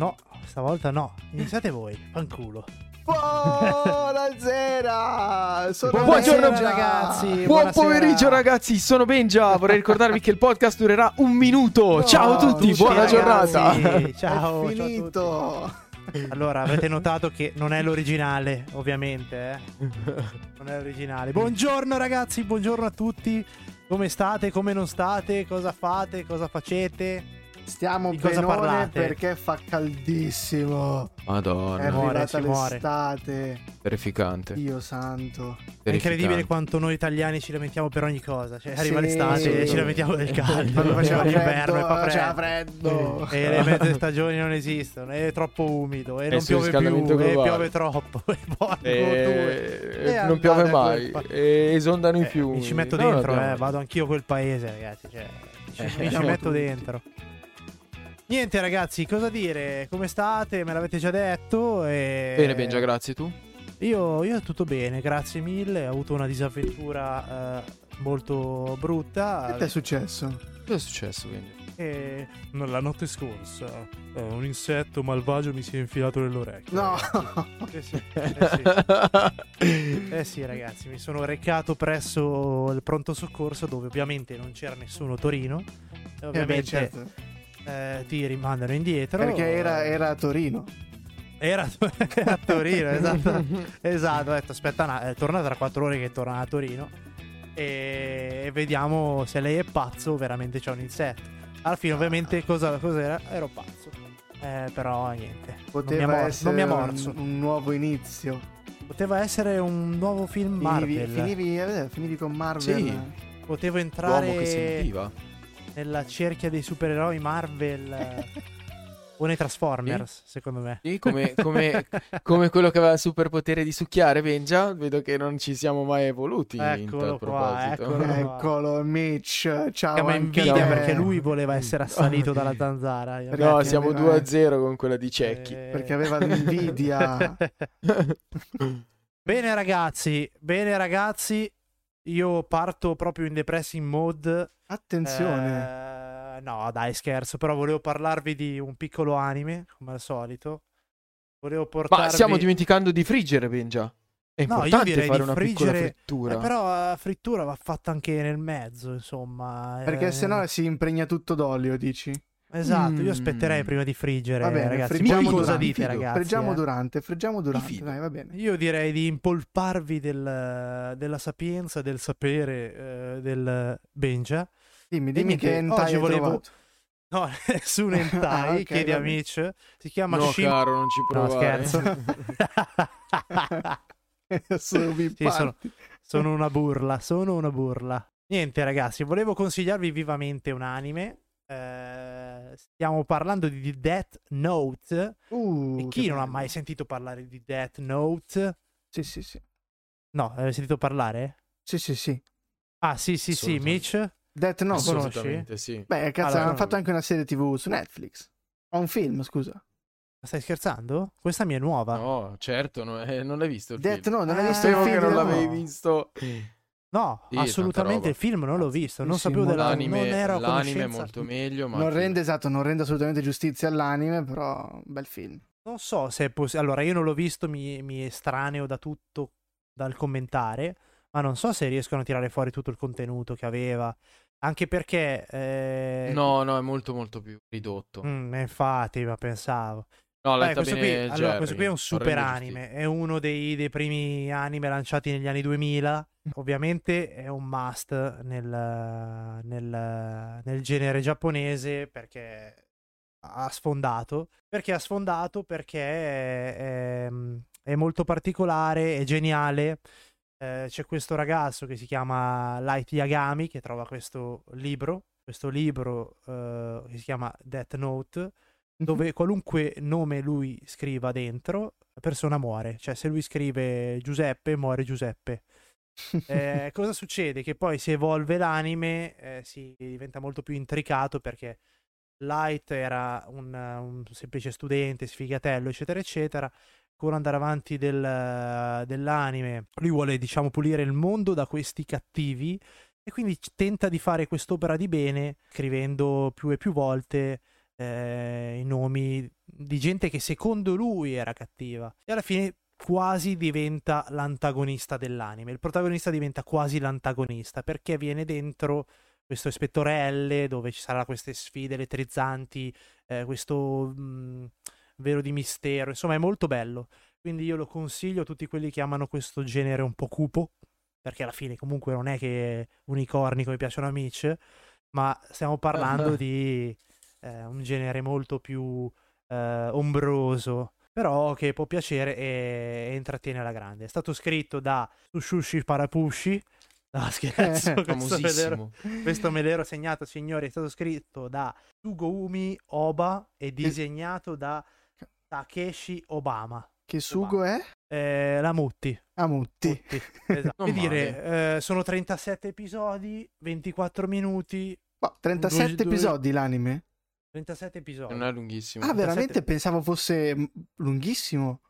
No, stavolta no. Iniziate voi, fanculo. Buonasera! Sono Buongiorno, Benja. ragazzi. Buon buonasera. pomeriggio ragazzi, sono Benja. Vorrei ricordarvi che il podcast durerà un minuto. No, ciao a tutti, tutti, buona ragazzi. giornata. Ciao, ciao a È tutti. finito! Allora, avete notato che non è l'originale, ovviamente, eh? Non è l'originale. Buongiorno ragazzi, buongiorno a tutti. Come state? Come non state? Cosa fate? Cosa facete? Stiamo Di cosa parlate? perché fa caldissimo. È Madonna, muore, arrivata muore. l'estate. terrificante. Dio santo. È incredibile quanto noi italiani ci lamentiamo per ogni cosa. Cioè, arriva Sì. l'estate e ci lamentiamo del caldo. Quando faceva l'inverno freddo, e fa freddo. freddo. E le mezze stagioni non esistono, è troppo umido, e È non il piove più, e piove troppo. E. E... E non piove mai. quel E esondano i Eh, fiumi. mi ci metto No, dentro, no, eh, vado anch'io a quel paese, ragazzi. Cioè, mi ci, Eh, mi ci siamo metto tutti. Niente, ragazzi, cosa dire? Come state? Me l'avete già detto. E... Bene, Benja, grazie tu. Io, io tutto bene, grazie mille. Ho avuto una disavventura eh, molto brutta. Che ti è successo? Cosa è successo, Benja? E la notte scorsa eh, un insetto malvagio mi si è infilato nell'orecchio. No! Eh sì, eh sì. Eh sì, ragazzi, mi sono recato presso il pronto soccorso dove ovviamente non c'era nessuno a Torino. E Eh beh, ovviamente certo. Eh, ti rimandano indietro. Perché era, era a Torino. Era, era a Torino, esatto. esatto, ho detto aspetta, una- eh, torna tra quattro ore che torna a Torino e, vediamo se lei è pazzo o veramente c'è un insetto. Alla fine ovviamente cosa, cos'era? Ero pazzo. Eh, però niente. Poteva non mi ha, mor- non mi ha un, morso. un nuovo inizio. Poteva essere un nuovo film Finivi, Marvel. finivi, eh, finivi con Marvel. Sì. Potevo L'uomo che entrare sentiva. Nella cerchia dei supereroi Marvel eh, o nei Transformers, secondo me. Sì, come, come- come quello che aveva il superpotere di succhiare, Benja. Vedo che non ci siamo mai evoluti in Eccolo tal qua, proposito. eccolo. Eccolo, Mitch. Ciao Chiama anche invidia perché lui voleva essere assalito dalla zanzara. No, siamo aveva- 2-0 con quella di Cecchi. Eh, Perché aveva l'invidia. bene ragazzi, bene ragazzi, io parto proprio in depressing mode. Attenzione. Eh, no, dai, scherzo, però volevo parlarvi di un piccolo anime, come al solito. Volevo portarvi... Ma stiamo dimenticando di friggere, Benja. È No, io importante direi fare di una piccola friggere- frittura. Eh, però la frittura va fatta anche nel mezzo, insomma. Perché eh, sennò si impregna tutto d'olio, dici? Esatto, io Mm. aspetterei prima di friggere, Va bene, ragazzi. friggiamo Voi cosa durante. dite, ragazzi? Freggiamo eh? durante, freggiamo durante. Dai, va bene. Io direi di impolparvi del- della sapienza, del sapere eh, del Benja. Dimmi, dimmi niente, che hentai volevo- trovato. No, nessun hentai, Ah, ok, chiedi a va bene. Mitch. Si chiama no, Shin... caro, non ci No, provare. scherzo. Sono Sì, sono, sono una burla, sono una burla. Niente, ragazzi, volevo consigliarvi vivamente un anime. Eh, stiamo parlando di Death Note. Uh, e chi non ha bello. mai sentito parlare di Death Note? Sì, sì, sì. No, avete sentito parlare? Sì, sì, sì. Ah, sì, sì, sì. Mitch. Death Note. conosci? Sì. Beh, cazzo, Allora, hanno fatto anche una serie TV su Netflix. O un film, scusa. Ma Stai scherzando? Questa mia è nuova. No, certo, no, eh, non l'hai visto il Death film. Note, non hai Ah, visto il Sapevo film? che non l'avevi Note? visto. No, Sì, assolutamente il film non l'ho visto. Non Sì, sapevo della L'anime, non ero a l'anime è conoscenza. molto meglio, ma Non rende, esatto, non rende assolutamente giustizia all'anime, però un bel film. Non so se è possibile. Allora, io non l'ho visto, mi, mi estraneo da tutto dal commentare, ma non so se riescono a tirare fuori tutto il contenuto che aveva. Anche perché. eh, No, no, è molto molto più ridotto. mm, infatti, ma pensavo. No, Beh, questo, qui, allora, Jerry, questo qui è un super anime, è uno dei, dei primi anime lanciati negli anni 2000. Ovviamente è un must nel, nel- nel genere giapponese perché ha sfondato. Perché ha sfondato? Perché è, è- è molto particolare, è geniale. Eh, c'è questo ragazzo che si chiama Light Yagami che trova questo libro, questo libro eh, che si chiama Death Note dove qualunque nome lui scriva dentro, la persona muore. Cioè, se lui scrive Giuseppe, muore Giuseppe. Eh, cosa succede? Che poi si evolve l'anime, eh, si diventa molto più intricato perché Light era un, un semplice studente, sfigatello, eccetera, eccetera. Con andare avanti del- dell'anime, lui vuole, diciamo, pulire il mondo da questi cattivi e quindi tenta di fare quest'opera di bene, scrivendo più e più volte eh, i nomi di gente che secondo lui era cattiva. E alla fine quasi diventa l'antagonista dell'anime. Il protagonista diventa quasi l'antagonista perché viene dentro questo ispettore L dove ci saranno queste sfide elettrizzanti, eh, questo mh, vero di mistero. Insomma, è molto bello. Quindi io lo consiglio a tutti quelli che amano questo genere un po' cupo, perché alla fine comunque non è che unicorni come piacciono a Mitch, ma stiamo parlando di eh, un genere molto più eh, ombroso, però che può piacere e, e intrattiene alla grande. È stato scritto da Sushushi Parapushi, No, scherzo, Eh, questo, me l'ero, questo me l'ero segnato, signori. È stato scritto da Sugoumi Oba e disegnato da Takeshi Obama. Che sugo è? Eh, la Mutti. Ah, Mutti. Mutti, esatto. Che dire, eh, sono 37 episodi, 24 minuti, Ma 37 Due- due- episodi l'anime? 37 episodi. Non è lunghissimo. Ah, veramente 37 pensavo fosse mm, lunghissimo.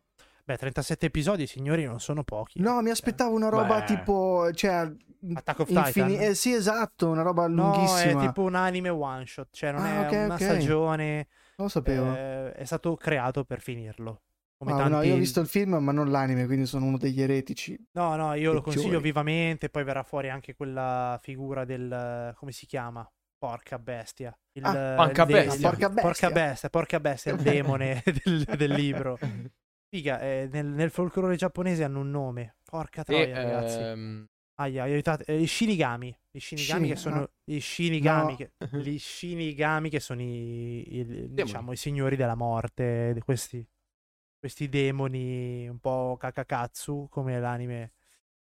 Beh, 37 episodi, signori, non sono pochi. No, mi aspettavo una roba Beh. tipo, cioè, Attack of infini- Titan? eh, sì, esatto, una roba No, lunghissima. è tipo un anime one shot, cioè non Ah, è ok, una ok. stagione, Non lo sapevo. eh, è stato creato per finirlo. Come Ah, tanti... no, io ho visto il film, ma non l'anime, quindi sono uno degli eretici. No, no, io lo consiglio vivamente, poi verrà fuori anche quella figura del... come si chiama? Porca bestia. Il, Ah, Porca de- bestia. Porca bestia. Porca bestia, porca bestia, il demone del, del libro. Figa, eh, nel, nel folklore giapponese hanno un nome. Porca E, troia, ragazzi. ehm, Aia, aiutate. eh, I Shinigami. I Shinigami che Shin- sono i Shinigami No. che, gli Shinigami che sono i, i- diciamo, i signori della morte, questi, questi demoni un po' kakakatsu come l'anime.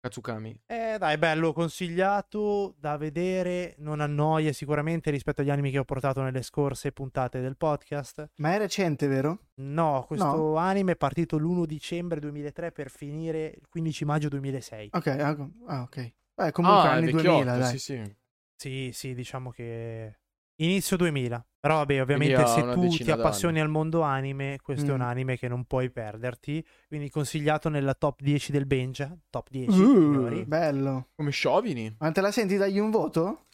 Katsukami. Eh dai, bello, consigliato da vedere, non annoia sicuramente rispetto agli anime che ho portato nelle scorse puntate del podcast. Ma è recente, vero? No, questo No. anime è partito l'1 dicembre 2003 per finire il 15 maggio 2006. Ok, ah, ah, ok. Beh, comunque ah, è anni vecchiotto, 2000, dai. sì, sì. Sì, sì, diciamo che inizio 2000. Però vabbè, ovviamente se tu ti appassioni al mondo anime, questo è un Mm. anime che non puoi perderti. Quindi consigliato nella top 10 del Benja. Top 10, Uh, bello. Come Sciovini. Ma te la senti dagli un voto?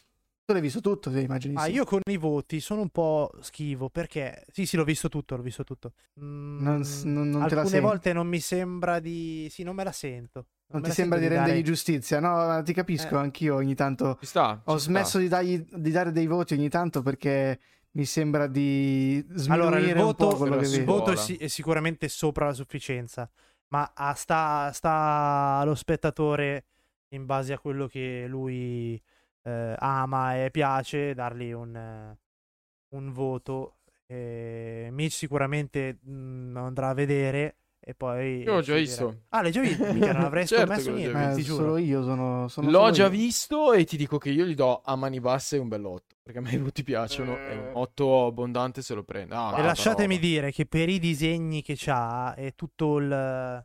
Tu l'hai visto tutto, sì, immagini Ah, sì. io con i voti sono un po' schivo perché... Sì, sì, l'ho visto tutto, l'ho visto tutto. Mm, Non non- non te la alcune volte non mi sembra di... Sì, non me la sento. Non me ti sembra di rendergli dare- giustizia? No, ti capisco, Eh. anch'io ogni tanto. Ci sta. Ho ci smesso di, dargli- di dare dei voti ogni tanto perché mi sembra di sminuire Allora, il un voto, po' quello però che si il voto è, è sicuramente sopra la sufficienza, ma ah, sta, sta allo spettatore, in base a quello che lui eh, ama e piace, dargli un, eh, un voto. E Mitch sicuramente mh, andrà a vedere e poi... Io l'ho già visto. dirà. Ah, l'hai già visto? Mica non avrei Certo scommesso che l'ho già niente, Eh, ti giuro. solo io sono, sono L'ho solo già io. visto e ti dico che io gli do a mani basse un bell'otto. Perché a me i voti piacciono e un 8 abbondante se lo prende. Ah, E lasciatemi roba. dire che per i disegni che c'ha e tutto il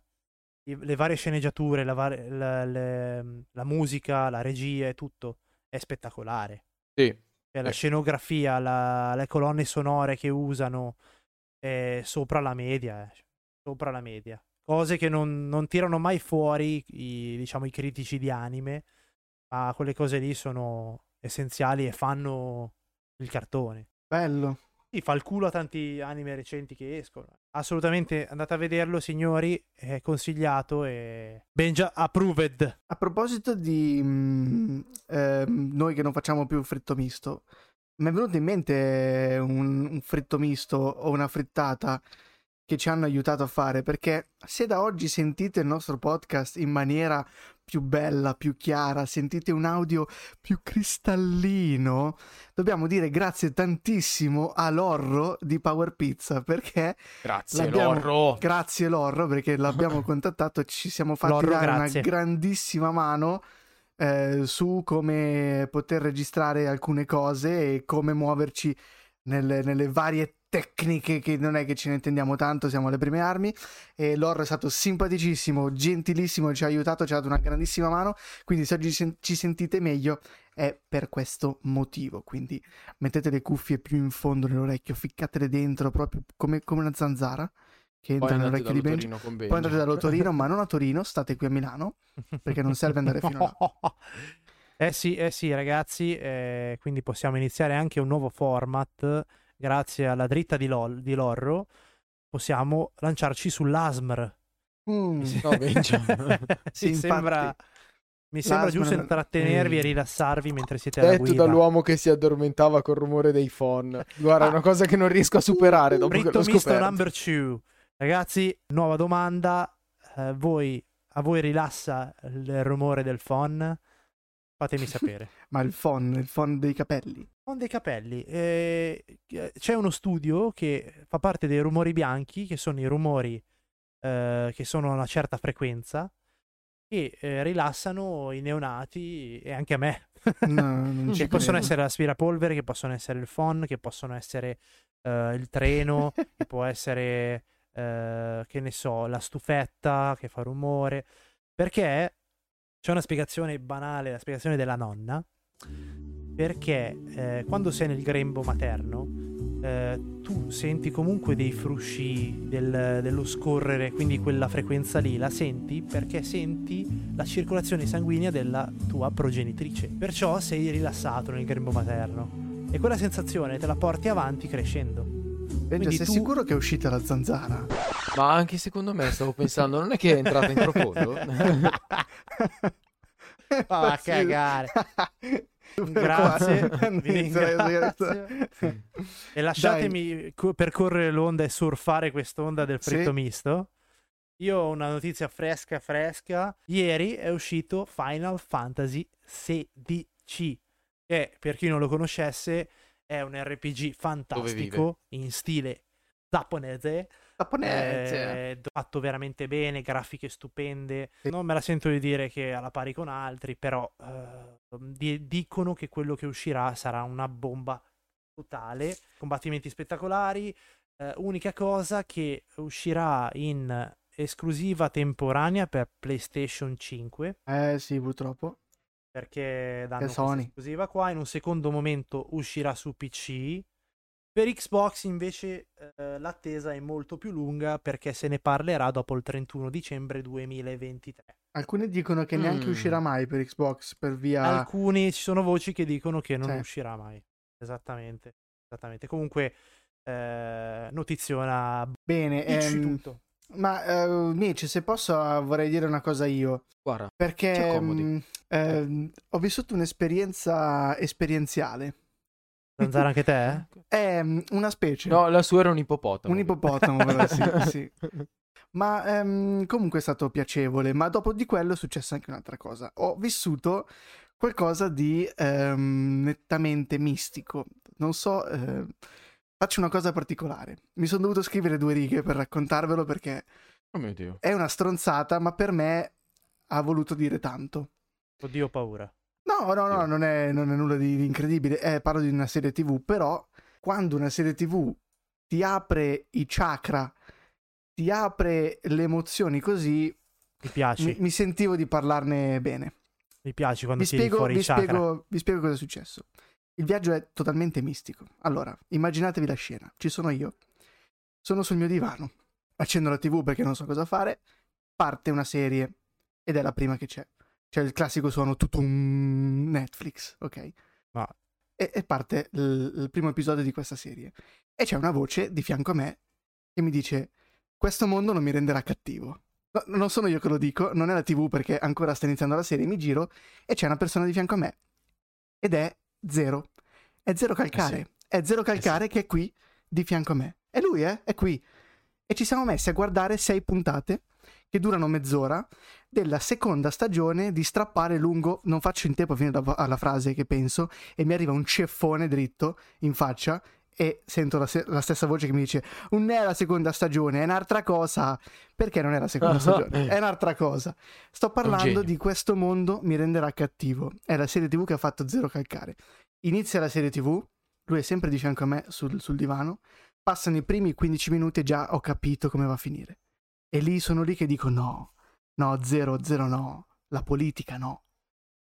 le varie sceneggiature, la, var- la- le- la musica, la regia e tutto è spettacolare. Sì. Cioè, la Sì. scenografia, la- le colonne sonore che usano è sopra la media, eh, sopra la media. Cose che non, non tirano mai fuori i, diciamo, i critici di anime, ma quelle cose lì sono essenziali e fanno il cartone. Bello. Sì, fa il culo a tanti anime recenti che escono. Assolutamente andate a vederlo, signori. È consigliato e. Benja approved. A proposito di mm, ehm, noi che non facciamo più fritto misto, mi è venuto in mente un, un fritto misto o una frittata che ci hanno aiutato a fare perché se da oggi sentite il nostro podcast in maniera più bella, più chiara, sentite un audio più cristallino, dobbiamo dire grazie tantissimo a Lorro di Power Pizza perché Grazie, Lorro. Grazie Lorro perché l'abbiamo contattato e ci siamo fatti Lorro, dare grazie. una grandissima mano eh, su come poter registrare alcune cose e come muoverci nelle, nelle varie tecniche che non è che ce ne intendiamo tanto, siamo alle prime armi e Lorro è stato simpaticissimo, gentilissimo, ci ha aiutato, ci ha dato una grandissima mano, quindi se oggi ci sentite meglio è per questo motivo, quindi mettete le cuffie più in fondo nell'orecchio, ficcatele dentro proprio come, come una zanzara che Poi entra nell'orecchio di Benji. Poi andate dallo Torino, ma non a Torino, state qui a Milano, perché non serve andare fino là. Eh sì, eh sì, ragazzi. eh, quindi possiamo iniziare anche un nuovo format grazie alla dritta di, Lol, di Lorro, possiamo lanciarci sull'ASMR. Mm. Mi No, sì, Sì, sembra, mi sembra giusto intrattenervi Mm. e rilassarvi mentre siete alla Detto guida. dall'uomo che si addormentava col rumore dei phon. Guarda, è Ah. una cosa che non riesco a superare dopo che Fritto l'ho misto scoperto. number two. Ragazzi, nuova domanda. Eh, voi, a voi rilassa il rumore del phon? Fatemi sapere. Ma il phon, il phon dei capelli. Con dei capelli. eh, c'è uno studio che fa parte dei rumori bianchi, che sono i rumori eh, che sono a una certa frequenza, che eh, rilassano i neonati e anche a me. No, che possono essere l'aspirapolvere, che possono essere il phon, che possono essere eh, il treno, che può essere, eh, che ne so, la stufetta che fa rumore. Perché c'è una spiegazione banale, la spiegazione della nonna. Perché eh, quando sei nel grembo materno, eh, tu senti comunque dei frusci del- dello scorrere, quindi quella frequenza lì la senti perché senti la circolazione sanguigna della tua progenitrice. Perciò sei rilassato nel grembo materno. E quella sensazione te la porti avanti crescendo. Benja, sei tu- sicuro che è uscita la zanzara? Ma anche secondo me stavo pensando, non è che è entrata in profondo? Va a cagare. Grazie, ringrazio. E lasciatemi co- percorrere l'onda e surfare quest'onda del fritto Sì. misto. Io ho una notizia fresca fresca. Ieri è uscito Final Fantasy XVI, che per chi non lo conoscesse è un RPG fantastico in stile giapponese, Giapponese. eh, fatto veramente bene, grafiche stupende. Non me la sento di dire che è alla pari con altri, però eh, di- dicono che quello che uscirà sarà una bomba totale, combattimenti spettacolari. eh, unica cosa che uscirà in esclusiva temporanea per PlayStation 5 Eh sì, purtroppo. Perché danno Sony. esclusiva qua. In un secondo momento uscirà su PC. Per Xbox invece eh, l'attesa è molto più lunga perché se ne parlerà dopo il 31 dicembre 2023. Alcuni dicono che neanche Mm. uscirà mai per Xbox per via... Alcuni ci sono voci che dicono che non Sì. uscirà mai. Esattamente. Esattamente. Comunque eh, notiziona Bene, ehm, tutto. Ma eh, Mitch, se posso eh, vorrei dire una cosa io. Guarda, Perché accomodi. mm, ehm, ho vissuto un'esperienza esperienziale. Zanzara anche te? eh? È mm, una specie. no, la sua era un ippopotamo. Un ippopotamo, però, sì, sì. Ma ehm, comunque è stato piacevole. Ma dopo di quello è successa anche un'altra cosa. Ho vissuto qualcosa di ehm, nettamente mistico. Non so, eh, faccio una cosa particolare. Mi sono dovuto scrivere due righe per raccontarvelo perché Oh mio Dio. è una stronzata, ma per me ha voluto dire tanto. Oddio, ho paura. No, no, no, non è, non è nulla di, di incredibile. Eh, parlo di una serie TV, però quando una serie TV ti apre i chakra, ti apre le emozioni così, Mi piaci. mi, Mi, mi sentivo di parlarne bene. piaci quando Vi tiri spiego, fuori vi, i chakra. spiego, vi spiego cosa è successo. Il viaggio è totalmente mistico. Allora, immaginatevi la scena. Ci sono io. Sono sul mio divano. Accendo la TV perché non so cosa fare. Parte una serie. Ed è la prima che c'è. C'è il classico suono tutum Netflix, ok? Ma- E, e parte il, il primo episodio di questa serie. E c'è una voce di fianco a me che mi dice: Questo mondo non mi renderà cattivo. No, non sono io che lo dico, non è la TV perché ancora sta iniziando la serie. Mi giro e c'è una persona di fianco a me. Ed è Zero. È Zero Calcare. Eh sì. È Zero Calcare che è qui di fianco a me. È lui, eh? È qui. E ci siamo messi a guardare sei puntate che durano mezz'ora della seconda stagione di strappare lungo. Non faccio in tempo a finire la, alla frase che penso, e mi arriva un ceffone dritto in faccia. E sento la, se- la stessa voce che mi dice: Non è la seconda stagione, è un'altra cosa. Perché non è la seconda stagione? È un'altra cosa. Sto parlando di questo mondo mi renderà cattivo. È la serie TV che ha fatto Zero Calcare. Inizia la serie TV, lui è sempre di fianco a me sul, sul divano. Passano i primi 15 minuti e già ho capito come va a finire. E lì sono lì che dico: no, no, zero, zero, no. La politica, no.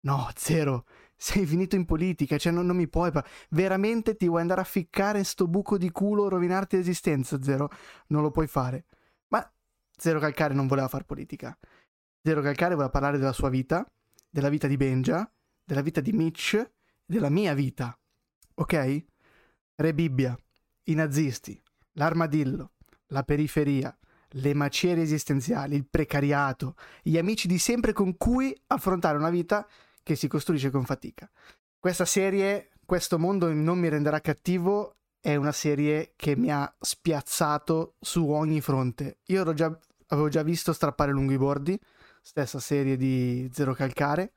No, zero. Sei finito in politica, cioè non, non mi puoi. Veramente ti vuoi andare a ficcare in sto buco di culo, rovinarti l'esistenza, zero. Non lo puoi fare. Ma Zero Calcare non voleva fare politica. Zero Calcare voleva parlare della sua vita, della vita di Benja, della vita di Mitch, della mia vita. Ok? Re Bibbia. i nazisti, l'armadillo, la periferia, le macerie esistenziali, il precariato, gli amici di sempre con cui affrontare una vita che si costruisce con fatica. Questa serie, questo mondo non mi renderà cattivo, è una serie che mi ha spiazzato su ogni fronte. Io già, avevo già visto strappare lunghi bordi, stessa serie di Zero Calcare.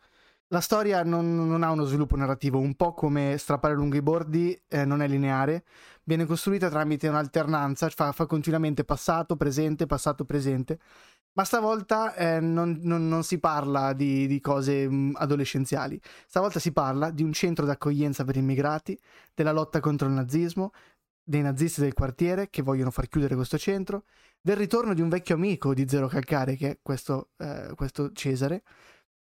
La storia non, non ha uno sviluppo narrativo, un po' come strappare lunghi bordi eh, non è lineare, viene costruita tramite un'alternanza, fa, fa continuamente passato, presente, passato, presente. Ma stavolta eh, non, non, non, si parla di, di cose mh, mm, adolescenziali, stavolta si parla di un centro d'accoglienza per immigrati, della lotta contro il nazismo, dei nazisti del quartiere che vogliono far chiudere questo centro, del ritorno di un vecchio amico di Zero Calcare, che è questo, eh, questo Cesare,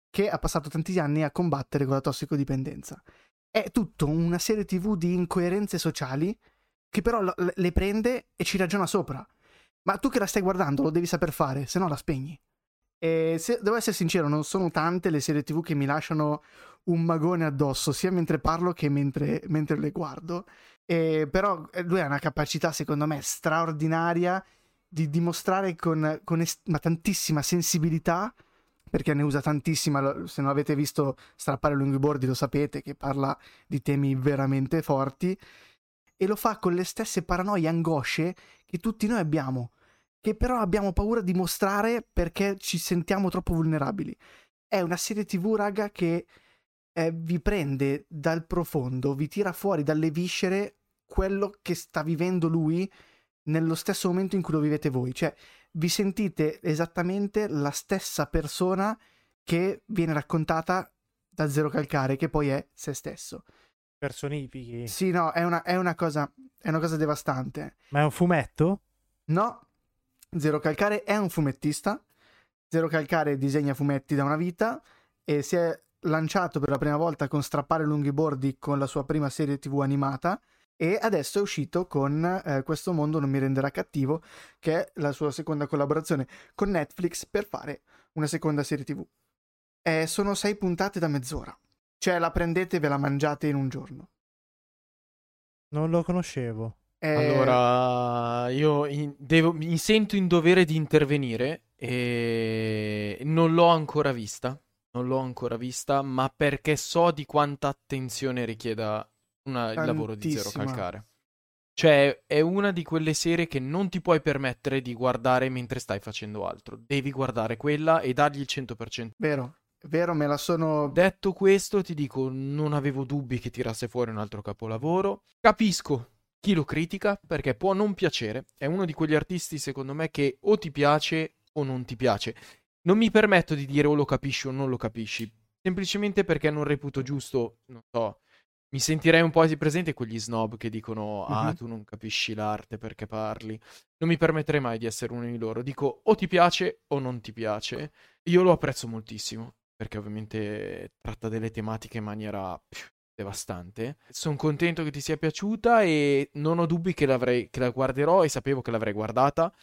che ha passato tanti anni a combattere con la tossicodipendenza. È tutto una serie tv di incoerenze sociali che però le prende e ci ragiona sopra. Ma tu che la stai guardando lo devi saper fare, se no la spegni. E se, devo essere sincero, non sono tante le serie tv che mi lasciano un magone addosso, sia mentre parlo che mentre, mentre le guardo. E, però eh, lui ha una capacità, secondo me, straordinaria di dimostrare con, con est- ma tantissima sensibilità, perché ne usa tantissima, se non avete visto strappare lunghi bordi lo sapete, che parla di temi veramente forti e lo fa con le stesse paranoie e angosce che tutti noi abbiamo, che però abbiamo paura di mostrare perché ci sentiamo troppo vulnerabili. È una serie TV, raga, che eh, vi prende dal profondo, vi tira fuori dalle viscere quello che sta vivendo lui nello stesso momento in cui lo vivete voi. Cioè, vi sentite esattamente la stessa persona che viene raccontata da Zero Calcare, che poi è se stesso personifichi. Sì, no, è una, è una, cosa, è una cosa devastante. Ma è un fumetto? No, Zero Calcare è un fumettista. Zero Calcare disegna fumetti da una vita e si è lanciato per la prima volta con Strappare lunghi bordi con la sua prima serie tv animata e adesso è uscito con eh, Questo mondo non mi renderà cattivo, che è la sua seconda collaborazione con Netflix per fare una seconda serie tv. Eh, sono sei puntate da mezz'ora. Cioè la prendete e ve la mangiate in un giorno. Non lo conoscevo. Eh... Allora, io in, devo, mi sento in dovere di intervenire e non l'ho ancora vista. Non l'ho ancora vista, ma perché so di quanta attenzione richieda una, il lavoro di Zero Calcare. Cioè, è una di quelle serie che non ti puoi permettere di guardare mentre stai facendo altro. Devi guardare quella e dargli il 100%. Vero. Vero, me la sono. Detto questo, ti dico, non avevo dubbi che tirasse fuori un altro capolavoro. Capisco chi lo critica perché può non piacere. È uno di quegli artisti, secondo me, che o ti piace o non ti piace. Non mi permetto di dire o lo capisci o non lo capisci, semplicemente perché non reputo giusto, non so, mi sentirei un po' presente quegli snob che dicono ah uh-huh. tu non capisci l'arte perché parli. Non mi permetterei mai di essere uno di loro. Dico o ti piace o non ti piace. Io lo apprezzo moltissimo perché ovviamente tratta delle tematiche in maniera più devastante. Sono contento che ti sia piaciuta e non ho dubbi che, che la guarderò e sapevo che l'avrei guardata.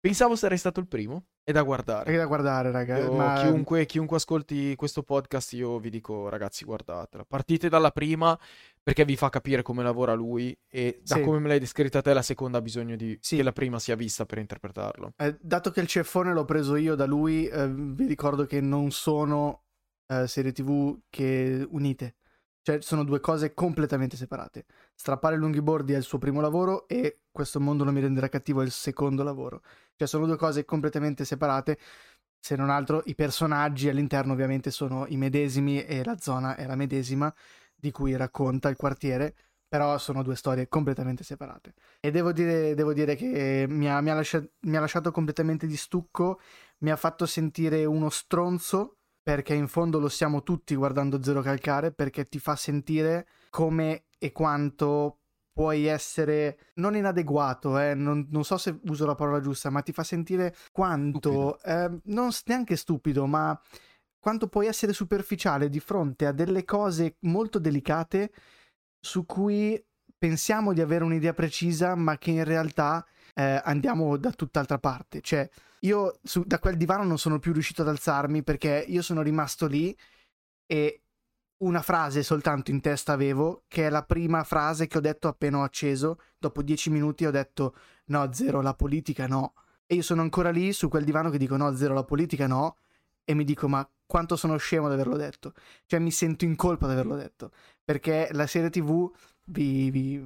Pensavo sarei stato il primo. È da guardare. È da guardare, ragazzi. Ma... Chiunque, chiunque, ascolti questo podcast, io vi dico, ragazzi, guardatela. Partite dalla prima perché vi fa capire come lavora lui e da sì. come me l'hai descritta te, la seconda ha bisogno di sì. che la prima sia vista per interpretarlo. Eh, dato che il ceffone l'ho preso io da lui, eh, vi ricordo che non sono eh, serie TV che unite. Cioè, sono due cose completamente separate. Strappare lunghi bordi è il suo primo lavoro e questo mondo non mi renderà cattivo è il secondo lavoro. Cioè, sono due cose completamente separate. Se non altro, i personaggi all'interno ovviamente sono i medesimi e la zona è la medesima di cui racconta il quartiere, però sono due storie completamente separate. E devo dire, devo dire che mi ha, mi, ha lasciato, mi ha lasciato completamente di stucco, mi ha fatto sentire uno stronzo perché in fondo lo siamo tutti guardando Zero Calcare, perché ti fa sentire come e quanto puoi essere non inadeguato, eh, non, non, so se uso la parola giusta, ma ti fa sentire quanto, eh, non neanche stupido, ma quanto puoi essere superficiale di fronte a delle cose molto delicate su cui pensiamo di avere un'idea precisa, ma che in realtà eh, andiamo da tutt'altra parte. Cioè, io su, da quel divano non sono più riuscito ad alzarmi perché io sono rimasto lì e una frase soltanto in testa avevo, che è la prima frase che ho detto appena ho acceso. Dopo dieci minuti ho detto no, zero, la politica no. E io sono ancora lì su quel divano che dico no, zero, la politica no. E mi dico ma quanto sono scemo di averlo detto. Cioè mi sento in colpa di averlo detto. Perché la serie tv vi, vi,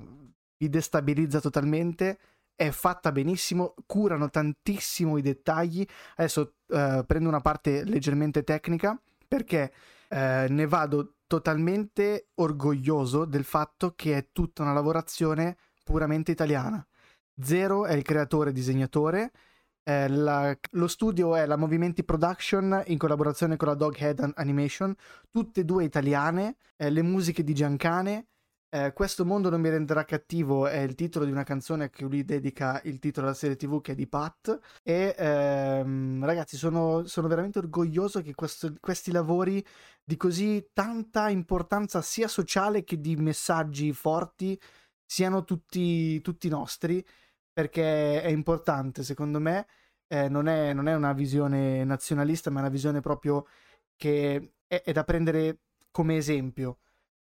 vi destabilizza totalmente è fatta benissimo, curano tantissimo i dettagli. Adesso uh, prendo una parte leggermente tecnica perché uh, ne vado totalmente orgoglioso del fatto che è tutta una lavorazione puramente italiana. Zero è il creatore disegnatore. Eh, la, lo studio è la Movimenti Production in collaborazione con la Doghead Animation, tutte e due italiane, eh, le musiche di Giancane, eh, Questo mondo non mi renderà cattivo è il titolo di una canzone cui lui dedica il titolo della serie tv che è di Pat. E ehm, ragazzi sono, sono, veramente orgoglioso che questo, questi lavori di così tanta importanza sia sociale che di messaggi forti siano tutti, tutti nostri perché è importante secondo me. Eh, non, è, non, è, una visione nazionalista ma è una visione proprio che è, è da prendere come esempio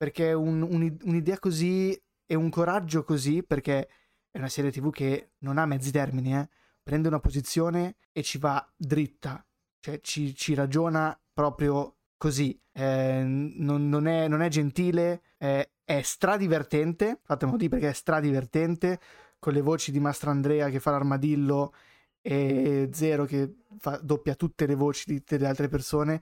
perché un, un, un'idea così e un coraggio così, perché è una serie tv che non ha mezzi termini, eh? prende una posizione e ci va dritta, cioè ci, ci ragiona proprio così, eh, non, non, è, non, è, gentile, eh, è stradivertente, fatemelo dire perché è stradivertente, con le voci di Mastrandrea che fa l'armadillo e Zero che fa, doppia tutte le voci di tutte le altre persone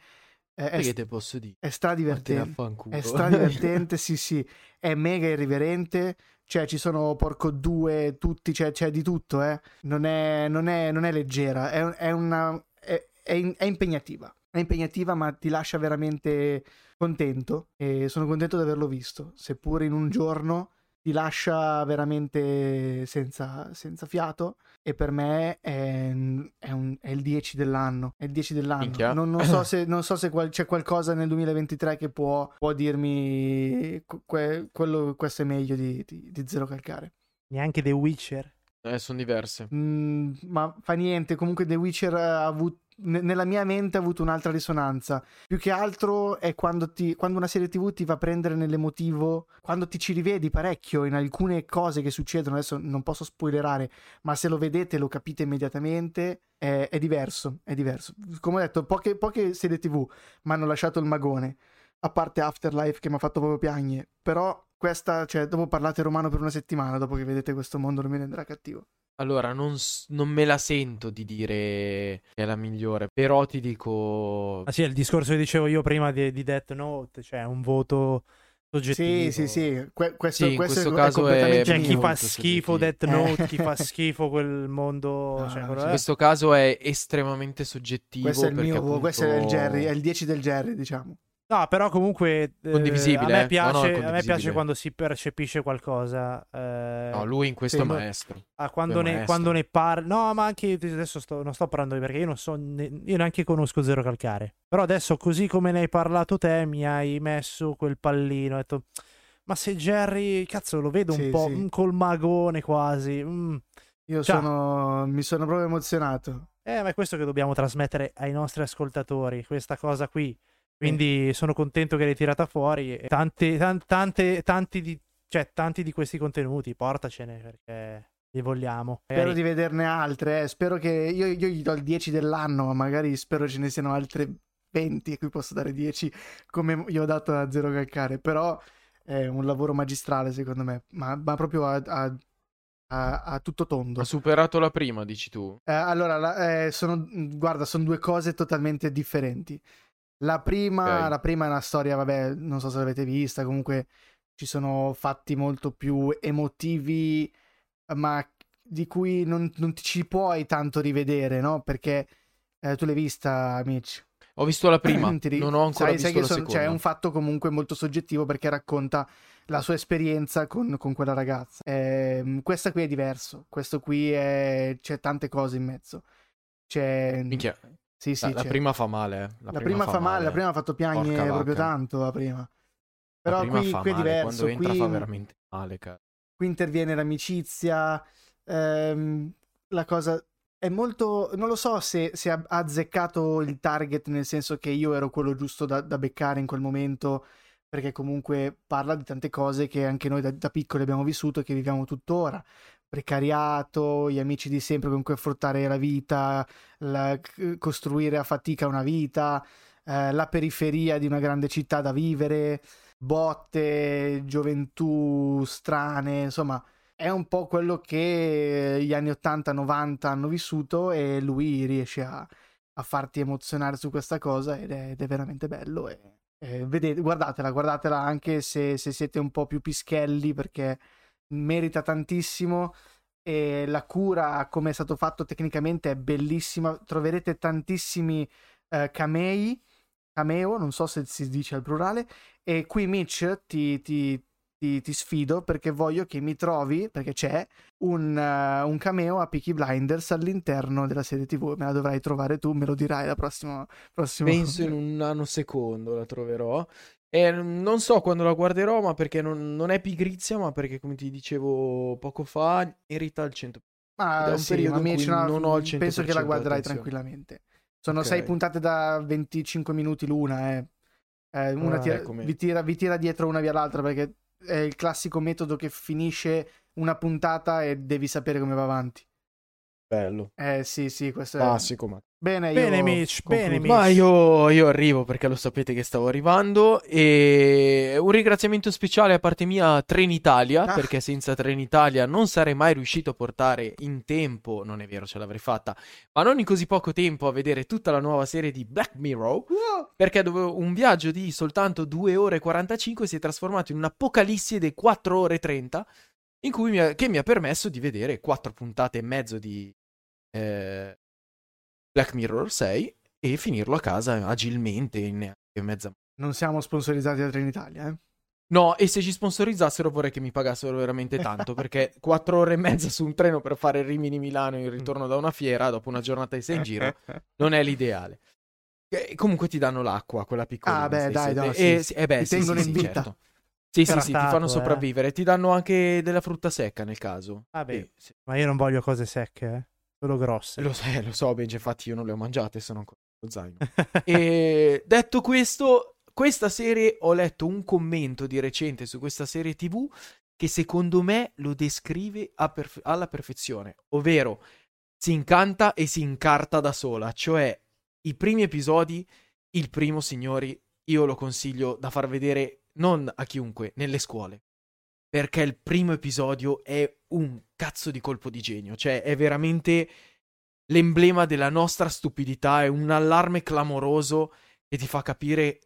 è, che te posso dire? È stradivertente. È stradivertente, sì, sì. È mega irriverente. Cioè, ci sono porco due, tutti, cioè, c'è di tutto, eh. Non è, non è, non è leggera, è, è una. È, è, impegnativa. È impegnativa, ma ti lascia veramente contento. E sono contento di averlo visto. Seppur in un giorno ti lascia veramente senza, senza fiato e per me è, è, un, è, il 10 dell'anno è il 10 dell'anno non, non, so se, non so se qual, c'è qualcosa nel 2023 che può, può dirmi que, quello, questo è meglio di, di, di Zero Calcare neanche The Witcher eh, sono diverse. Mm, ma fa niente. Comunque, The Witcher ha avuto nella mia mente ha avuto un'altra risonanza. Più che altro è quando, ti, quando, una serie TV ti va a prendere nell'emotivo, quando ti ci rivedi parecchio in alcune cose che succedono. Adesso non posso spoilerare, ma se lo vedete lo capite immediatamente. È, è diverso, è diverso. Come ho detto, poche, poche serie TV mi hanno lasciato il magone. A parte Afterlife che mi ha fatto proprio piagne. Però questa, cioè, dopo parlate romano per una settimana dopo che vedete questo mondo non mi renderà cattivo. Allora, non, non, me la sento di dire che è la migliore, però ti dico... Ah sì, il discorso che dicevo io prima di, di Death Note, cioè un voto soggettivo. Sì, sì, sì, que- questo, sì, questo, questo caso è... Cioè, chi fa schifo Death Note, chi fa schifo quel mondo... No, cioè, in questo caso è estremamente soggettivo. Questo è il mio, appunto... questo è il Jerry, è il 10 del Jerry, diciamo. No, però comunque eh, condivisibile. a, me piace, no, no, a me piace quando si percepisce qualcosa. Eh, no, lui in questo sì, maestro. Ah, quando, ne, quando, ne, parla. No, ma anche adesso sto, non sto parlando perché io non so. Ne, io neanche conosco Zero Calcare. Però adesso, così come ne hai parlato te, mi hai messo quel pallino. Ho detto, ma se Jerry, cazzo, lo vedo un sì, po' sì. col magone quasi. Mm. Io sono, mi sono proprio emozionato. Eh, ma è questo che dobbiamo trasmettere ai nostri ascoltatori. Questa cosa qui quindi sono contento che l'hai tirata fuori. Tante, tante, tante, tanti, di, cioè, tanti di questi contenuti, portacene perché li vogliamo. Spero magari... di vederne altre. Eh. Spero che io, io, gli do il 10 dell'anno, ma magari spero ce ne siano altre 20 a cui posso dare 10 come io ho dato a Zero Calcare. Però è un lavoro magistrale, secondo me, ma, ma proprio a, a a, a, tutto tondo. Ha superato la prima, dici tu? Eh, allora, la, eh, sono, guarda, sono due cose totalmente differenti. La prima, okay. la prima è una storia, vabbè, non so se l'avete vista, comunque ci sono fatti molto più emotivi, ma di cui non, non ti ci puoi tanto rivedere, no? Perché eh, tu l'hai vista, Mitch. Ho visto la prima, non ho ancora sai, visto sai la son, cioè, è un fatto comunque molto soggettivo perché racconta la sua esperienza con, con quella ragazza. Eh, questa qui è diverso, questo qui è... c'è tante cose in mezzo. C'è... Minchia, sì, sì, la, la prima fa male. Eh. La, la prima, prima, fa male, male, la prima ha fatto piangere proprio tanto. La prima. Però prima qui, qui è diverso. Quando entra qui, fa veramente male, cara. Qui interviene l'amicizia. Ehm, la cosa è molto. Non lo so se, se, ha azzeccato il target, nel senso che io ero quello giusto da, da beccare in quel momento. perché comunque parla di tante cose che anche noi da, da piccoli abbiamo vissuto e che viviamo tuttora. Precariato, gli amici di sempre con cui affrontare la vita, la, costruire a fatica una vita, eh, la periferia di una grande città da vivere, botte, gioventù strane, insomma è un po' quello che gli anni 80-90 hanno vissuto e lui riesce a, a farti emozionare su questa cosa ed è, ed è veramente bello. E, e vedete, guardatela, guardatela anche se, se, siete un po' più pischelli perché merita tantissimo e la cura come è stato fatto tecnicamente è bellissima. Troverete tantissimi eh, camei, cameo, non so se si dice al plurale, e qui Mitch ti, ti ti, ti, sfido perché voglio che mi trovi, perché c'è, un, uh, un, cameo a Peaky Blinders all'interno della serie TV. Me la dovrai trovare tu, me lo dirai la prossima. prossima... Penso in un anno secondo la troverò. E non so quando la guarderò, ma perché non, non è pigrizia, ma perché, come ti dicevo poco fa, merita il 100%. Ma è un sì, periodo in cui non ho il 100% Penso che la guarderai tranquillamente. Sono okay. sei puntate da 25 minuti l'una, eh. Eh, una ah, tira, vi, tira, vi, tira, dietro una via l'altra perché è il classico metodo che finisce una puntata e devi sapere come va avanti. Bello. Eh sì, sì, questo è classico, ma Bene, bene, Mitch, bene, Mitch. Ma io, io, arrivo perché lo sapete che stavo arrivando. E un ringraziamento speciale a parte mia a Trenitalia, ah. perché senza Trenitalia non sarei mai riuscito a portare in tempo, non è vero, ce l'avrei fatta, ma non in così poco tempo a vedere tutta la nuova serie di Black Mirror. Wow. Perché dovevo, un viaggio di soltanto 2 ore e 45 si è trasformato in un'apocalisse di 4 ore e 30, in cui mi ha, che mi ha permesso di vedere 4 puntate e mezzo di. Eh, Black Mirror 6 e finirlo a casa agilmente in neanche mezza. Non siamo sponsorizzati da Trenitalia, eh? No, e se ci sponsorizzassero vorrei che mi pagassero veramente tanto, perché quattro ore e mezza su un treno per fare Rimini Milano in ritorno da una fiera, dopo una giornata di sei in giro, non è l'ideale. E comunque ti danno l'acqua, quella piccola. Ah, beh, dai, no, sì. Eh, sì, eh, beh, ti sì, tengono sì, in vita. Certo. Sì, sì, sì, ti fanno eh. sopravvivere. Ti danno anche della frutta secca nel caso. Ah, beh, sì. ma io non voglio cose secche, eh. Solo grosse. Lo, so, eh, lo so, Benji, infatti io non le ho mangiate, sono ancora lo zaino. e detto questo, questa serie ho letto un commento di recente su questa serie TV che secondo me lo descrive perfe- alla perfezione, ovvero si incanta e si incarta da sola, cioè i primi episodi, il primo, signori, io lo consiglio da far vedere non a chiunque, nelle scuole perché il primo episodio è un cazzo di colpo di genio, cioè è veramente l'emblema della nostra stupidità, è un allarme clamoroso che ti fa capire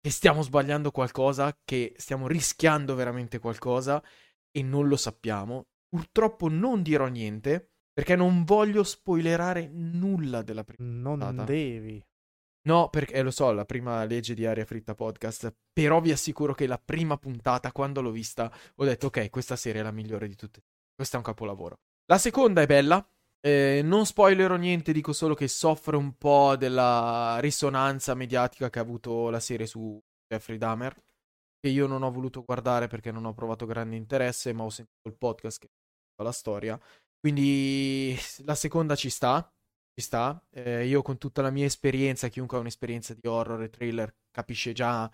che stiamo sbagliando qualcosa, che stiamo rischiando veramente qualcosa e non lo sappiamo. Purtroppo non dirò niente perché non voglio spoilerare nulla della prima Non puntata. devi. No, perché lo so, la prima legge di Aria Fritta Podcast, però vi assicuro che la prima puntata, quando l'ho vista, ho detto ok, questa serie è la migliore di tutte. Questo è un capolavoro. La seconda è bella, eh, non spoilerò niente, dico solo che soffre un po' della risonanza mediatica che ha avuto la serie su Jeffrey Dahmer, che io non ho voluto guardare perché non ho provato grande interesse, ma ho sentito il podcast che fa la storia. Quindi la seconda ci sta, ci sta. Eh, io con tutta la mia esperienza, chiunque ha un'esperienza di horror e thriller capisce già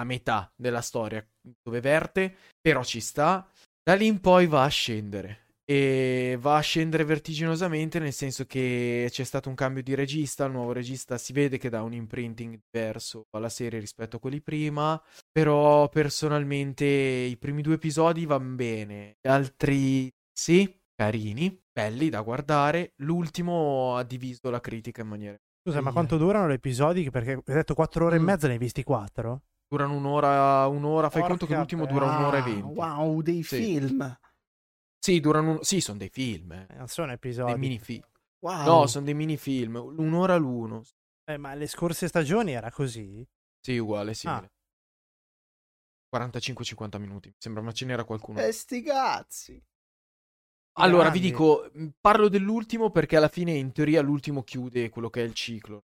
a metà della storia dove verte, però ci sta. Da lì in poi va a scendere. E va a scendere vertiginosamente nel senso che c'è stato un cambio di regista, il nuovo regista si vede che dà un imprinting diverso alla serie rispetto a quelli prima, però personalmente i primi due episodi vanno bene, gli altri sì, carini, belli da guardare. L'ultimo ha diviso la critica in maniera. Scusa, ma quanto durano gli episodi? Perché hai detto 4 ore mm. e mezza, ne hai visti 4? Durano un'ora, un'ora. Fai Porca conto che l'ultimo dura un'ora e venti. Wow, dei sì. film. Sì, durano un... sì, sono dei film. Eh. Non sono episodi. Dei minifilm. Wow. No, sono dei minifilm. Un'ora l'uno. Eh, ma le scorse stagioni era così? Sì, uguale, sì. Ah. 45-50 minuti. Sembra, ma ce n'era qualcuno. E sti cazzi. Allora, vi dico, mhmm, parlo dell'ultimo perché alla fine, in teoria, l'ultimo chiude quello che è il ciclo.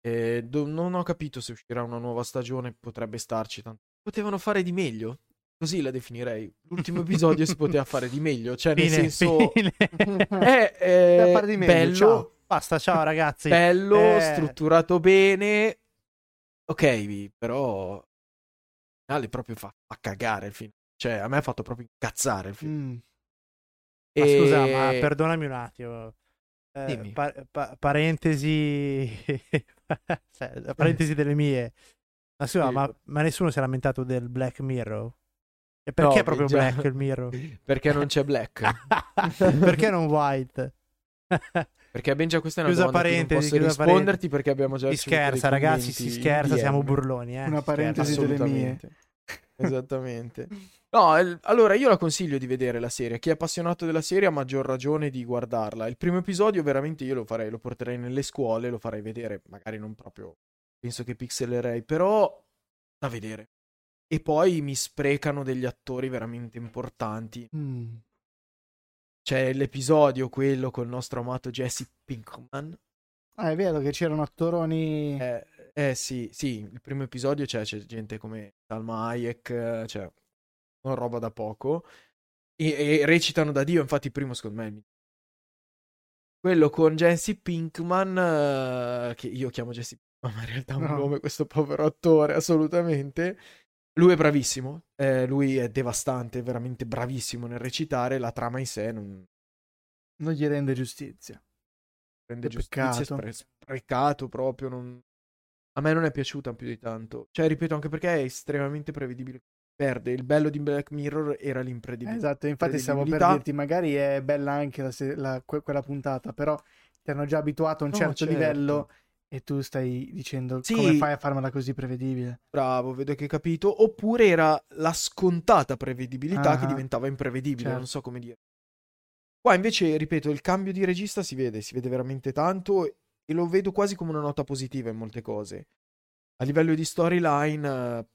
Eh, do- non ho capito se uscirà una nuova stagione, potrebbe starci tanto. Potevano fare di meglio. Così la definirei. L'ultimo episodio si poteva fare di meglio. Cioè, nel fine, senso. Fine. è, è fare di meglio, bello. Ciao. Basta, ciao ragazzi. Bello, eh... strutturato bene. Ok, però finale proprio fa, fa cagare il film. Cioè, a me ha fatto proprio incazzare il film. Mm. Ma E- scusa, ma perdonami un attimo. Eh, Dimmi. pa- pa- parentesi, cioè, parentesi delle mie. Ma scusa, Sì. ma, ma nessuno si è lamentato del Black Mirror? E perché No, è proprio già. Black il Mirror? Perché non c'è Black. perché non White? Perché ben già questa è una Chiusa cui non parentesi, posso risponderti perché abbiamo già si scherza, ragazzi, si scherza, siamo burloni. Eh? Una si parentesi scherza. delle mie. Esattamente. No, il- allora io la consiglio di vedere la serie. Chi è appassionato della serie ha maggior ragione di guardarla. Il primo episodio veramente io lo farei, lo porterei nelle scuole, lo farei vedere, magari non proprio, penso che pixelerei, però da vedere. E poi mi sprecano degli attori veramente importanti. Mm. C'è l'episodio, quello col nostro amato Jesse Pinkman. Ah, è vero che c'erano attoroni. Eh, eh, sì, sì, il primo episodio c'è, c'è gente come Salma Hayek, cioè, non roba da poco. E, e recitano da Dio, infatti primo secondo me è il migliore. Quello con Jesse Pinkman, eh, che io chiamo Jesse Pinkman, ma in realtà è un No. nome questo povero attore, assolutamente. Lui è bravissimo, eh, lui è devastante, veramente bravissimo nel recitare, la trama in sé non, Non gli rende giustizia. rende giustizia, spre- sprecato proprio. non- A me non è piaciuta più di tanto. Cioè, ripeto, anche perché è estremamente prevedibile. Perde. Il bello di Black Mirror era l'impredibilità. Esatto, infatti stavo per dirti, magari è bella anche la se- la- que- quella puntata, però ti hanno già abituato a un No, certo certo. livello e tu stai dicendo Sì. come fai a farmela così prevedibile. Bravo, vedo che hai capito. Oppure era la scontata prevedibilità che Ah, diventava imprevedibile. certo. Non so come dire. Qua invece, ripeto, il cambio di regista si vede, si vede veramente tanto e lo vedo quasi come una nota positiva in molte cose. A livello di storyline,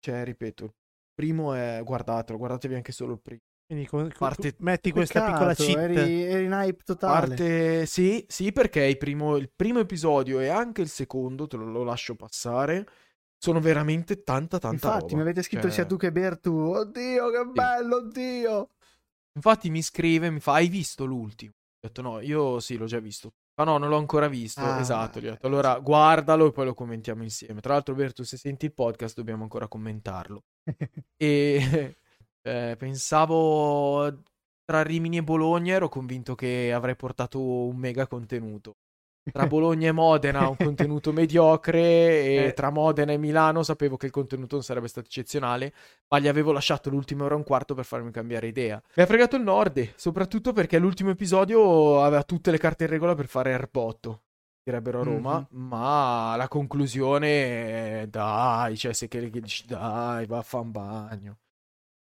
cioè, ripeto, primo è guardatelo, guardatevi anche solo il primo. Quindi con- Parte- metti questa piccola Peccato, cheat. eri, eri in hype totale. Parte, sì, sì, perché il primo, il primo episodio e anche il secondo, te lo, lo lascio passare, sono veramente tanta, tanta Infatti, roba. mi avete scritto Cioè, sia tu che Bertu. Oddio, che bello, oddio. Infatti mi scrive, mi fa, hai visto l'ultimo? Ho detto no, io sì, l'ho già visto. Ma no, non l'ho ancora visto. Ah, esatto, gli ho detto. Allora guardalo e poi lo commentiamo insieme. Tra l'altro, Berto, se senti il podcast dobbiamo ancora commentarlo. E eh, pensavo tra Rimini e Bologna ero convinto che avrei portato un mega contenuto. Tra Bologna e Modena un contenuto mediocre e Eh. tra Modena e Milano sapevo che il contenuto non sarebbe stato eccezionale, ma gli avevo lasciato l'ultima ora e un quarto per farmi cambiare idea. Mi ha fregato il Nord, soprattutto perché l'ultimo episodio aveva tutte le carte in regola per fare Erbotto, direbbero a Roma, Mhm. ma la conclusione è dai, cioè se che dici dai, va a fan bagno.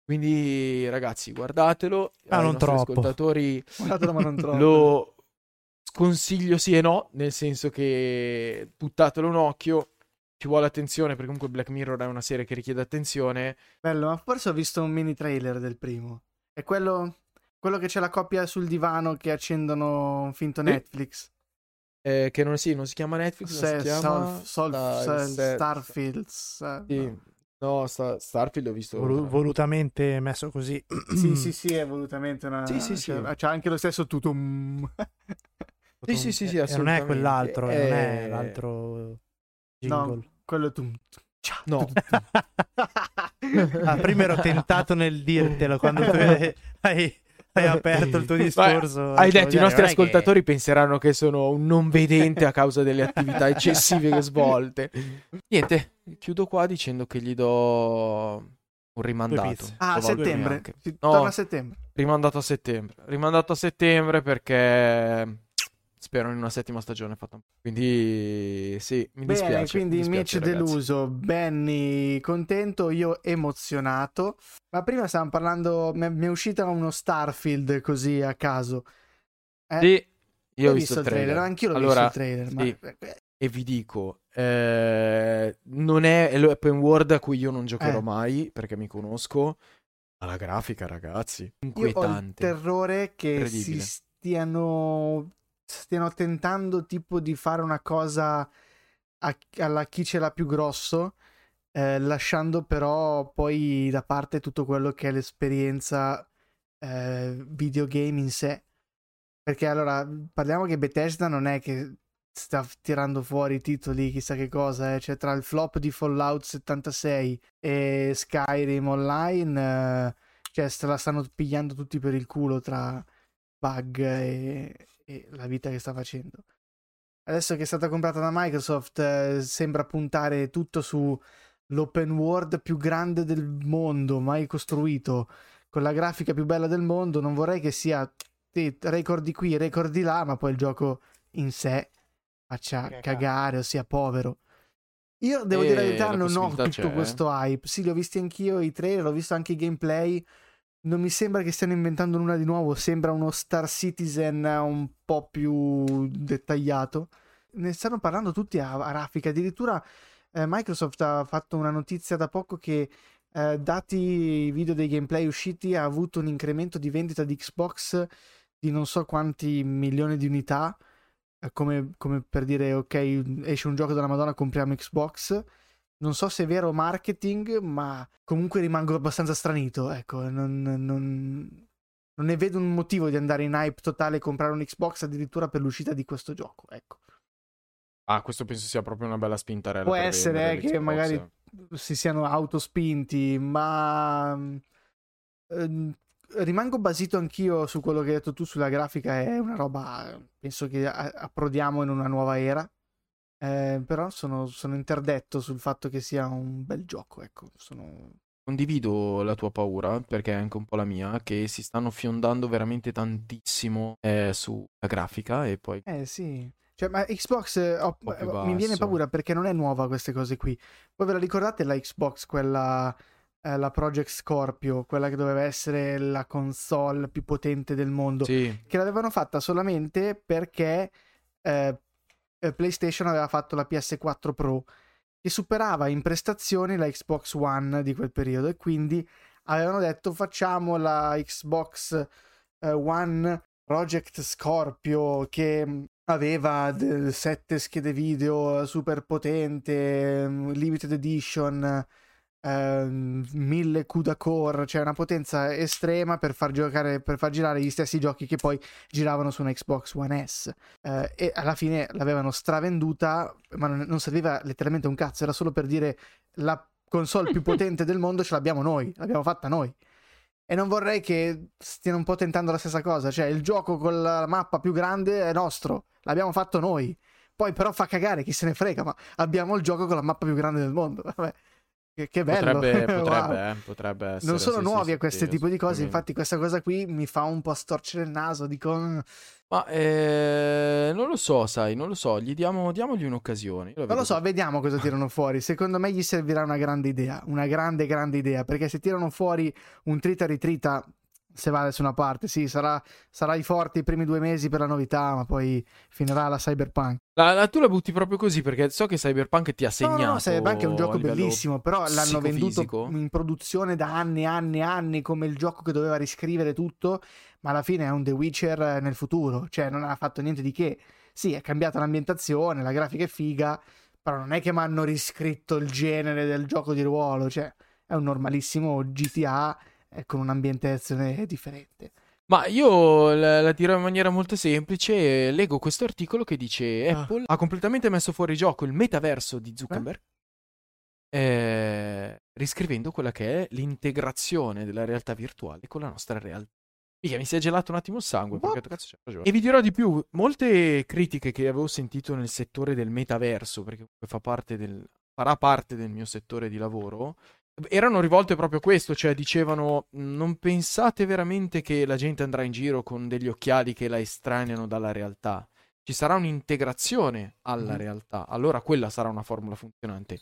Quindi ragazzi, guardatelo, Ah, ai non troppo. ascoltatori Guardatelo, ma non troppo. lo sconsiglio sì e no, nel senso che buttatelo un occhio, ci vuole attenzione perché comunque Black Mirror è una serie che richiede attenzione. Bello, ma forse ho visto un mini trailer del primo. È quello, quello che c'è la coppia sul divano che accendono un finto. Netflix. eh, che non, sì, non si chiama Netflix, Se- si chiama Sol- Sol- Dai, Sol- se- Starfield. sa- Sì. no. No, Sta- Starfield ho visto. Volu- volutamente messo così. Sì, sì, sì, è volutamente una... Sì, sì, sì. C'è, c'è anche lo stesso tutum. Sì, sì, sì, sì, E non è assolutamente. quell'altro, eh, non è Eh, l'altro jingle. No, quello. Ciao. No. Ah, prima ero tentato nel dirtelo quando tu hai, hai- aperto il tuo Ma discorso. Hai detto, i nostri è che- ascoltatori penseranno che sono un non vedente a causa delle attività eccessive che svolte. Niente, chiudo qua dicendo che gli do un rimandato. Ah, a settembre. No. Torna a settembre. Rimandato a settembre. Rimandato a settembre perché spero in una settima stagione fatta. Quindi sì, mi Bene, dispiace. quindi mi dispiace, Mitch ragazzi. deluso, Benny contento, io emozionato. Ma prima stavamo parlando, mi è uscita uno Starfield così a caso. Eh, Sì, io ho hai visto il trailer. anch'io l'ho allora, visto il trailer. ma- sì. E vi dico, eh, non è l'open world a cui io non giocherò Eh. mai perché mi conosco. Ma la grafica, ragazzi, Io ho il inquietante. terrore che si stiano, stiano tentando tipo di fare una cosa a- alla chi ce l'ha più grosso, eh, lasciando però poi da parte tutto quello che è l'esperienza eh, videogame in sé. Perché allora parliamo che Bethesda non è che sta tirando fuori titoli chissà che cosa, eh. cioè tra il flop di Fallout 76 e Skyrim Online, eh, cioè se la stanno pigliando tutti per il culo tra bug e, e la vita che sta facendo. Adesso che è stata comprata da Microsoft, eh, sembra puntare tutto sull'open world più grande del mondo mai costruito, con la grafica più bella del mondo. Non vorrei che sia record di qui, record di là, ma poi il gioco in sé faccia cagare o sia povero. Io devo Eh, dire la verità, non ho tutto c'è, eh. questo hype. Sì, li ho visti anch'io i trailer, ho visto anche i gameplay. Non mi sembra che stiano inventando nulla di nuovo. Sembra uno Star Citizen un po' più dettagliato. Ne stanno parlando tutti a, a raffica. Addirittura eh, Microsoft ha fatto una notizia da poco che, eh, dati i video dei gameplay usciti, ha avuto un incremento di vendita di Xbox di non so quanti milioni di unità. eh, Come, come per dire, ok, esce un gioco della Madonna, compriamo Xbox. Non so se è vero marketing, ma comunque rimango abbastanza stranito. Ecco, non, non- non ne vedo un motivo di andare in hype totale e comprare un Xbox addirittura per l'uscita di questo gioco. Ecco. Ah, questo penso sia proprio una bella spintarella. Può essere eh, che magari si siano autospinti, ma ehm, rimango basito anch'io su quello che hai detto tu sulla grafica. È una roba, penso che approdiamo in una nuova era. Eh, però sono, sono interdetto sul fatto che sia un bel gioco. Ecco, sono... Condivido la tua paura, perché è anche un po' la mia, che si stanno fiondando veramente tantissimo eh, sulla grafica e poi... Eh sì. Cioè, ma Xbox più mi viene paura perché non è nuova queste cose qui. Voi ve la ricordate la Xbox, quella, eh, la Project Scorpio, quella che doveva essere la console più potente del mondo? Sì, Che l'avevano fatta solamente perché eh, eh, PlayStation aveva fatto la PS4 Pro, che superava in prestazioni la Xbox One di quel periodo e quindi avevano detto facciamo la Xbox eh, One Project Scorpio che mh, aveva de- sette schede video super potente, mh, limited edition, ehm, 1000 CUDA core, cioè una potenza estrema per far giocare, per far girare gli stessi giochi che poi giravano su una Xbox One S. Eh, e alla fine l'avevano stravenduta, ma non, non serviva letteralmente un cazzo, era solo per dire la console più potente del mondo ce l'abbiamo noi, l'abbiamo fatta noi. E non vorrei che stiano un po' tentando la stessa cosa, cioè il gioco con la mappa più grande è nostro, l'abbiamo fatto noi. Poi però fa cagare, chi se ne frega, ma abbiamo il gioco con la mappa più grande del mondo. Vabbè, che, che bello. potrebbe, Wow. potrebbe, eh, potrebbe essere. Non sono sì, nuovi sì, a questo sì, tipo di cose, infatti questa cosa qui mi fa un po' storcere il naso, dico... "Mm". Ma eh, non lo so, sai, non lo so, gli diamo, diamogli un'occasione. Non lo so, così. vediamo cosa tirano fuori. Secondo me gli servirà una grande idea, una grande, grande idea. Perché se tirano fuori un trita ritrita, se va su una parte, sì, sarà, sarai forte i primi due mesi per la novità, ma poi finirà la Cyberpunk. La, la- tu la butti proprio così perché so che Cyberpunk ti ha No, segnato. no, no, Cyberpunk è un gioco bellissimo, però l'hanno venduto in produzione da anni e anni e anni come il gioco che doveva riscrivere tutto, ma alla fine è un The Witcher nel futuro, cioè non ha fatto niente di che. Sì, è cambiata l'ambientazione, la grafica è figa, però non è che mi hanno riscritto il genere del gioco di ruolo, cioè è un normalissimo GTA eh, con un'ambientazione differente. Ma io la, la dirò in maniera molto semplice. Leggo questo articolo che dice: Ah. Apple ha completamente messo fuori gioco il metaverso di Zuckerberg, eh, riscrivendo quella che è l'integrazione della realtà virtuale con la nostra realtà. Mica, mi si è gelato un attimo il sangue. What? Perché cazzo c'è ragione. E vi dirò di più: molte critiche che avevo sentito nel settore del metaverso, perché fa parte del, farà parte del mio settore di lavoro, erano rivolte proprio a questo, cioè dicevano non pensate veramente che la gente andrà in giro con degli occhiali che la estraneano dalla realtà. Ci sarà un'integrazione alla Mhm. realtà, allora quella sarà una formula funzionante.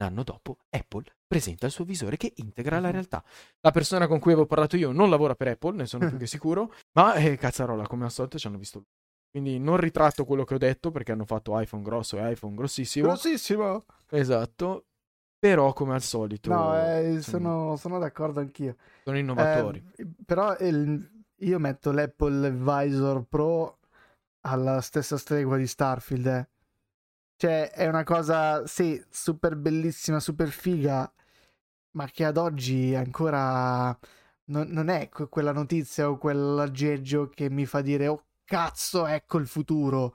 Un anno dopo Apple presenta il suo visore che integra la Mhm. realtà. La persona con cui avevo parlato io non lavora per Apple, ne sono più che sicuro, ma eh, cazzarola, come al solito ci hanno visto. Quindi non ritratto quello che ho detto perché hanno fatto iPhone grosso e iPhone grossissimo. Grossissimo! Esatto. Però come al solito No, eh, sono, sono, d'accordo anch'io. sono innovatori. Eh, però il- io metto l'Apple Visor Pro alla stessa stregua di Starfield. eh. Cioè, è una cosa, sì, super bellissima, super figa, ma che ad oggi ancora non, non è que- quella notizia o quell'aggeggio che mi fa dire, oh cazzo, ecco il futuro.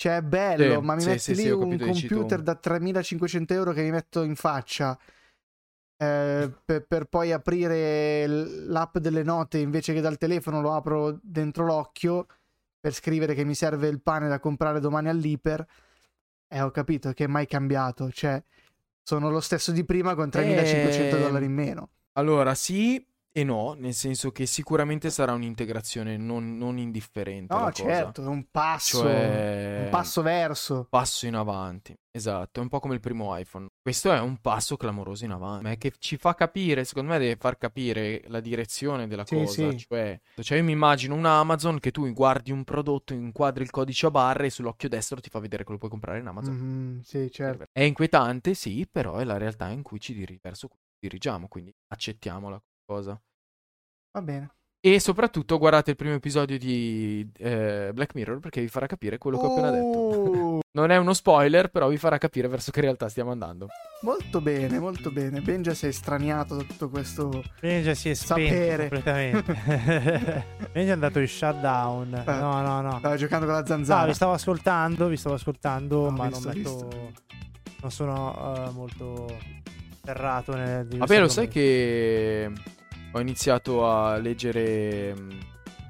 Cioè, è bello, Sì, ma mi sì, metti sì, lì un computer da 3500 euro che mi metto in faccia. eh, per, per poi aprire l'app delle note invece che dal telefono lo apro dentro l'occhio per scrivere che mi serve il pane da comprare domani all'Iper. E ho capito che è mai cambiato. Cioè, sono lo stesso di prima con 3500 Ehm, dollari in meno. Allora, sì e no, nel senso che sicuramente sarà un'integrazione non, non indifferente. No, certo, è un passo. Cioè, Un passo verso. passo in avanti. Esatto, è un po' come il primo iPhone. Questo è un passo clamoroso in avanti, ma è che ci fa capire, secondo me deve far capire la direzione della Sì, cosa. sì. Cioè, cioè, io mi immagino un Amazon che tu guardi un prodotto, inquadri il codice a barre e sull'occhio destro ti fa vedere che lo puoi comprare in Amazon. Mhm, sì, certo. È inquietante, sì, però è la realtà in cui ci dirigiamo, quindi accettiamola cosa. Va bene. E soprattutto guardate il primo episodio di eh, Black Mirror perché vi farà capire quello che ho appena detto. Oh, Non è uno spoiler, però vi farà capire verso che realtà stiamo andando. molto bene, molto bene. Benja si è straniato da tutto questo. Benja si è Sapere. completamente. Benja è andato in shutdown. Eh. No, no, no. Stava giocando con la No, zanzara. vi stavo ascoltando, vi stavo ascoltando, Ho ma visto, non metto... Non sono eh, molto ferrato nel... Vabbè, lo sai che ho iniziato a leggere mm,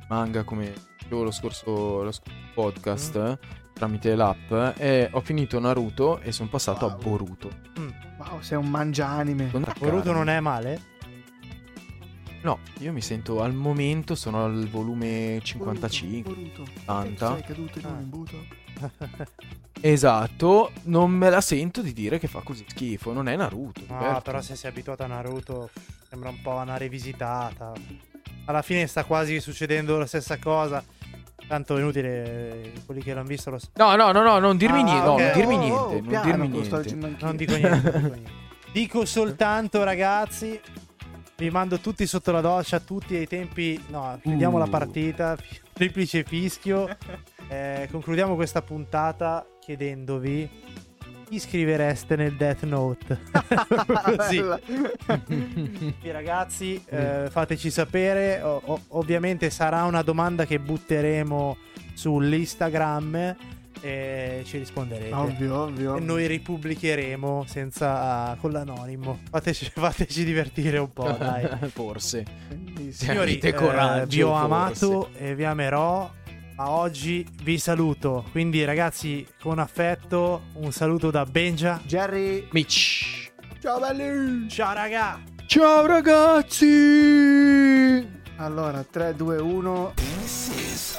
manga come dicevo lo scorso, lo scorso podcast Mm. eh, tramite l'app e ho finito Naruto e sono passato a Wow. Boruto. Wow, sei un mangianime. Con Boruto non è male? No, io mi sento al momento sono al volume 55. Boruto, Boruto. 80. Sei caduto in un Ah. imbuto. Esatto, non me la sento di dire che fa così schifo, non è Naruto. No, certo. però se sei abituato a Naruto sembra un po' una rivisitata. Alla fine sta quasi succedendo la stessa cosa. Tanto è inutile, quelli che l'hanno visto lo sanno. No, no, no, no, non dirmi Ah, niente, no, non dirmi Oh, niente, oh, non piano, dirmi niente. Non dico niente, non dico niente. Dico soltanto, ragazzi, vi mando tutti sotto la doccia, tutti ai tempi... No, chiudiamo la Uh. partita, fi- triplice fischio. Eh, concludiamo questa puntata chiedendovi chi scrivereste nel Death Note. Così. Ragazzi, eh, fateci sapere. O- o- ovviamente sarà una domanda che butteremo sull'Instagram e ci risponderete. Ovvio, ovvio. E noi ripubblicheremo senza con l'anonimo. Fateci, fateci divertire un po', dai. Forse. Signori, Avete eh, coraggio, vi ho forse. amato e vi amerò. Ma oggi vi saluto. Quindi, ragazzi, con affetto, un saluto da Benja. Jerry. Mitch. Ciao belli. Ciao, raga! Ciao ragazzi! Allora, 3, 2, 1. This is.